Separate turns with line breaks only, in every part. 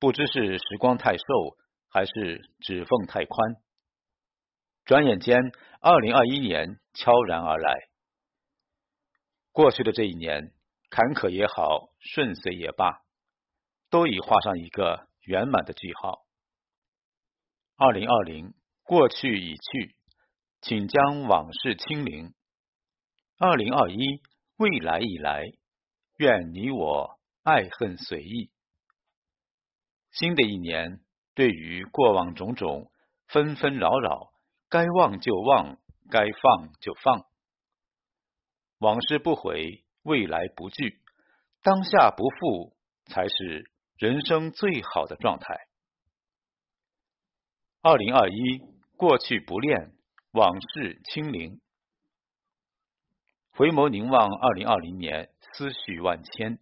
不知是时光太瘦，还是指缝太宽。转眼间，二零二一年悄然而来。过去的这一年，坎坷也好，顺遂也罢，都已画上一个圆满的句号。二零二零过去已去，请将往事清零。二零二一未来已来，愿你我爱恨随意。新的一年，对于过往种种纷纷扰扰，该忘就忘，该放就放。往事不悔，未来不惧，当下不负，才是人生最好的状态。二零二一，过去不恋，往事清零。回眸凝望二零二零年，思绪万千。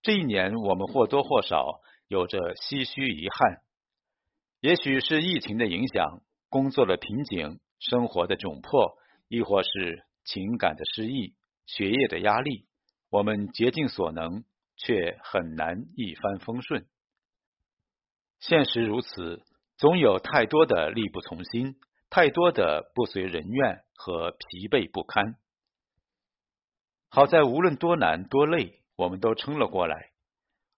这一年，我们或多或少。有着唏嘘遗憾，也许是疫情的影响，工作的瓶颈，生活的窘迫，亦或是情感的失意，学业的压力，我们竭尽所能，却很难一帆风顺。现实如此，总有太多的力不从心，太多的不随人愿和疲惫不堪。好在无论多难多累，我们都撑了过来。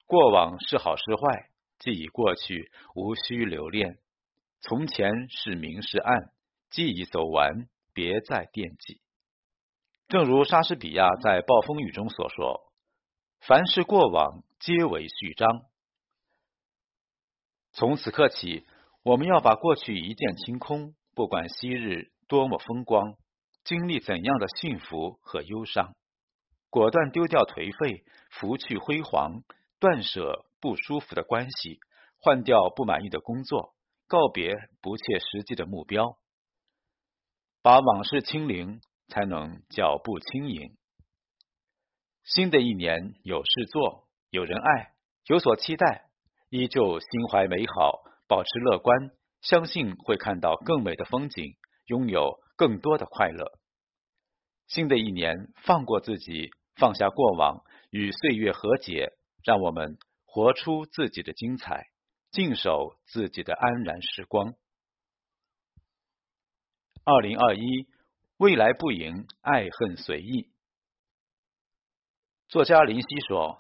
过往是好是坏，既已过去，无需留恋。从前是明是暗，既已走完，别再惦记。正如莎士比亚在《暴风雨》中所说：“凡是过往，皆为序章。”从此刻起，我们要把过去一剑清空。不管昔日多么风光，经历怎样的幸福和忧伤，果断丢掉颓废，拂去辉煌。断舍不舒服的关系，换掉不满意的工作，告别不切实际的目标，把往事清零，才能脚步轻盈。新的一年有事做，有人爱，有所期待，依旧心怀美好，保持乐观，相信会看到更美的风景，拥有更多的快乐。新的一年，放过自己，放下过往，与岁月和解。让我们活出自己的精彩，静守自己的安然时光。二零二一，未来不迎，爱恨随意。作家林夕说：“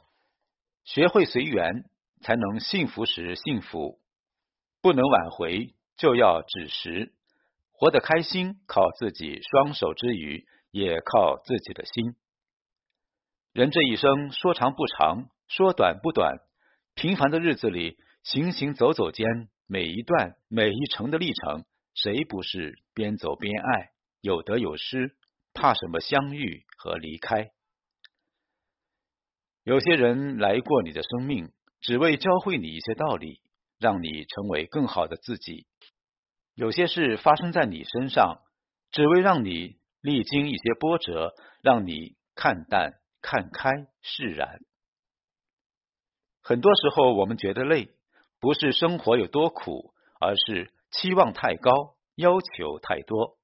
学会随缘，才能幸福时幸福；不能挽回，就要止时。活得开心，靠自己双手之余，也靠自己的心。人这一生，说长不长。”说短不短，平凡的日子里，行行走走间，每一段每一程的历程，谁不是边走边爱，有得有失，怕什么相遇和离开？有些人来过你的生命，只为教会你一些道理，让你成为更好的自己；有些事发生在你身上，只为让你历经一些波折，让你看淡、看开、释然。很多时候，我们觉得累，不是生活有多苦，而是期望太高，要求太多。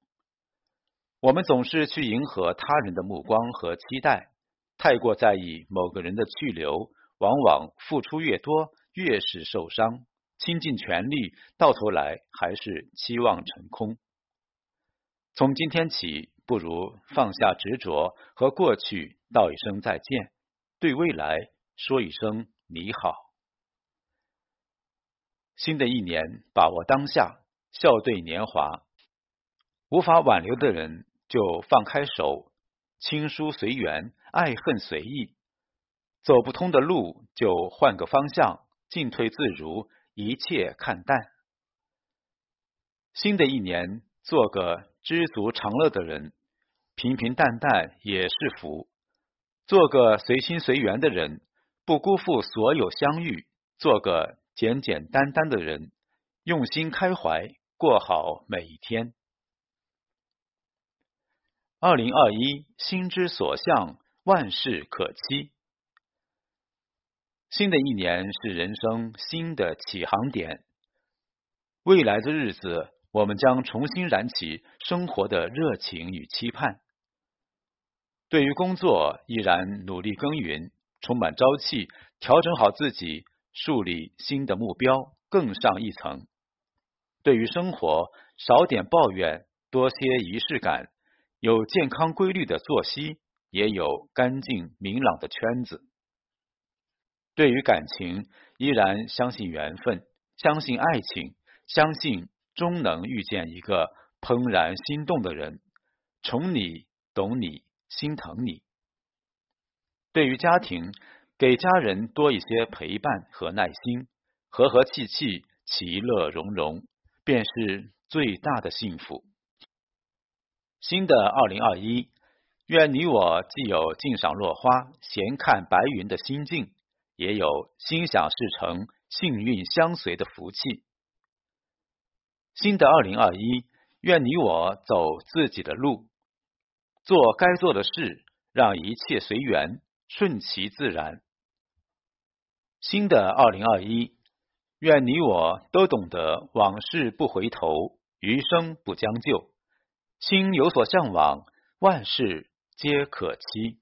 我们总是去迎合他人的目光和期待，太过在意某个人的去留，往往付出越多，越是受伤。倾尽全力，到头来还是期望成空。从今天起，不如放下执着，和过去道一声再见，对未来说一声。你好，新的一年，把握当下，笑对年华。无法挽留的人，就放开手，亲疏随缘，爱恨随意。走不通的路，就换个方向，进退自如，一切看淡。新的一年，做个知足常乐的人，平平淡淡也是福。做个随心随缘的人。不辜负所有相遇，做个简简单单的人，用心开怀，过好每一天。二零二一，心之所向，万事可期。新的一年是人生新的起航点，未来的日子，我们将重新燃起生活的热情与期盼。对于工作，依然努力耕耘。充满朝气，调整好自己，树立新的目标，更上一层。对于生活，少点抱怨，多些仪式感，有健康规律的作息，也有干净明朗的圈子。对于感情，依然相信缘分，相信爱情，相信终能遇见一个怦然心动的人，宠你、懂你、心疼你。对于家庭，给家人多一些陪伴和耐心，和和气气，其乐融融。便是最大的幸福。新的二零二一，愿你我既有静赏落花、闲看白云的心境，也有心想事成、幸运相随的福气。新的二零二一，愿你我走自己的路，做该做的事，让一切随缘，顺其自然。新的二零二一。愿你我都懂得往事不回头，余生不将就，心有所向往，万事皆可期。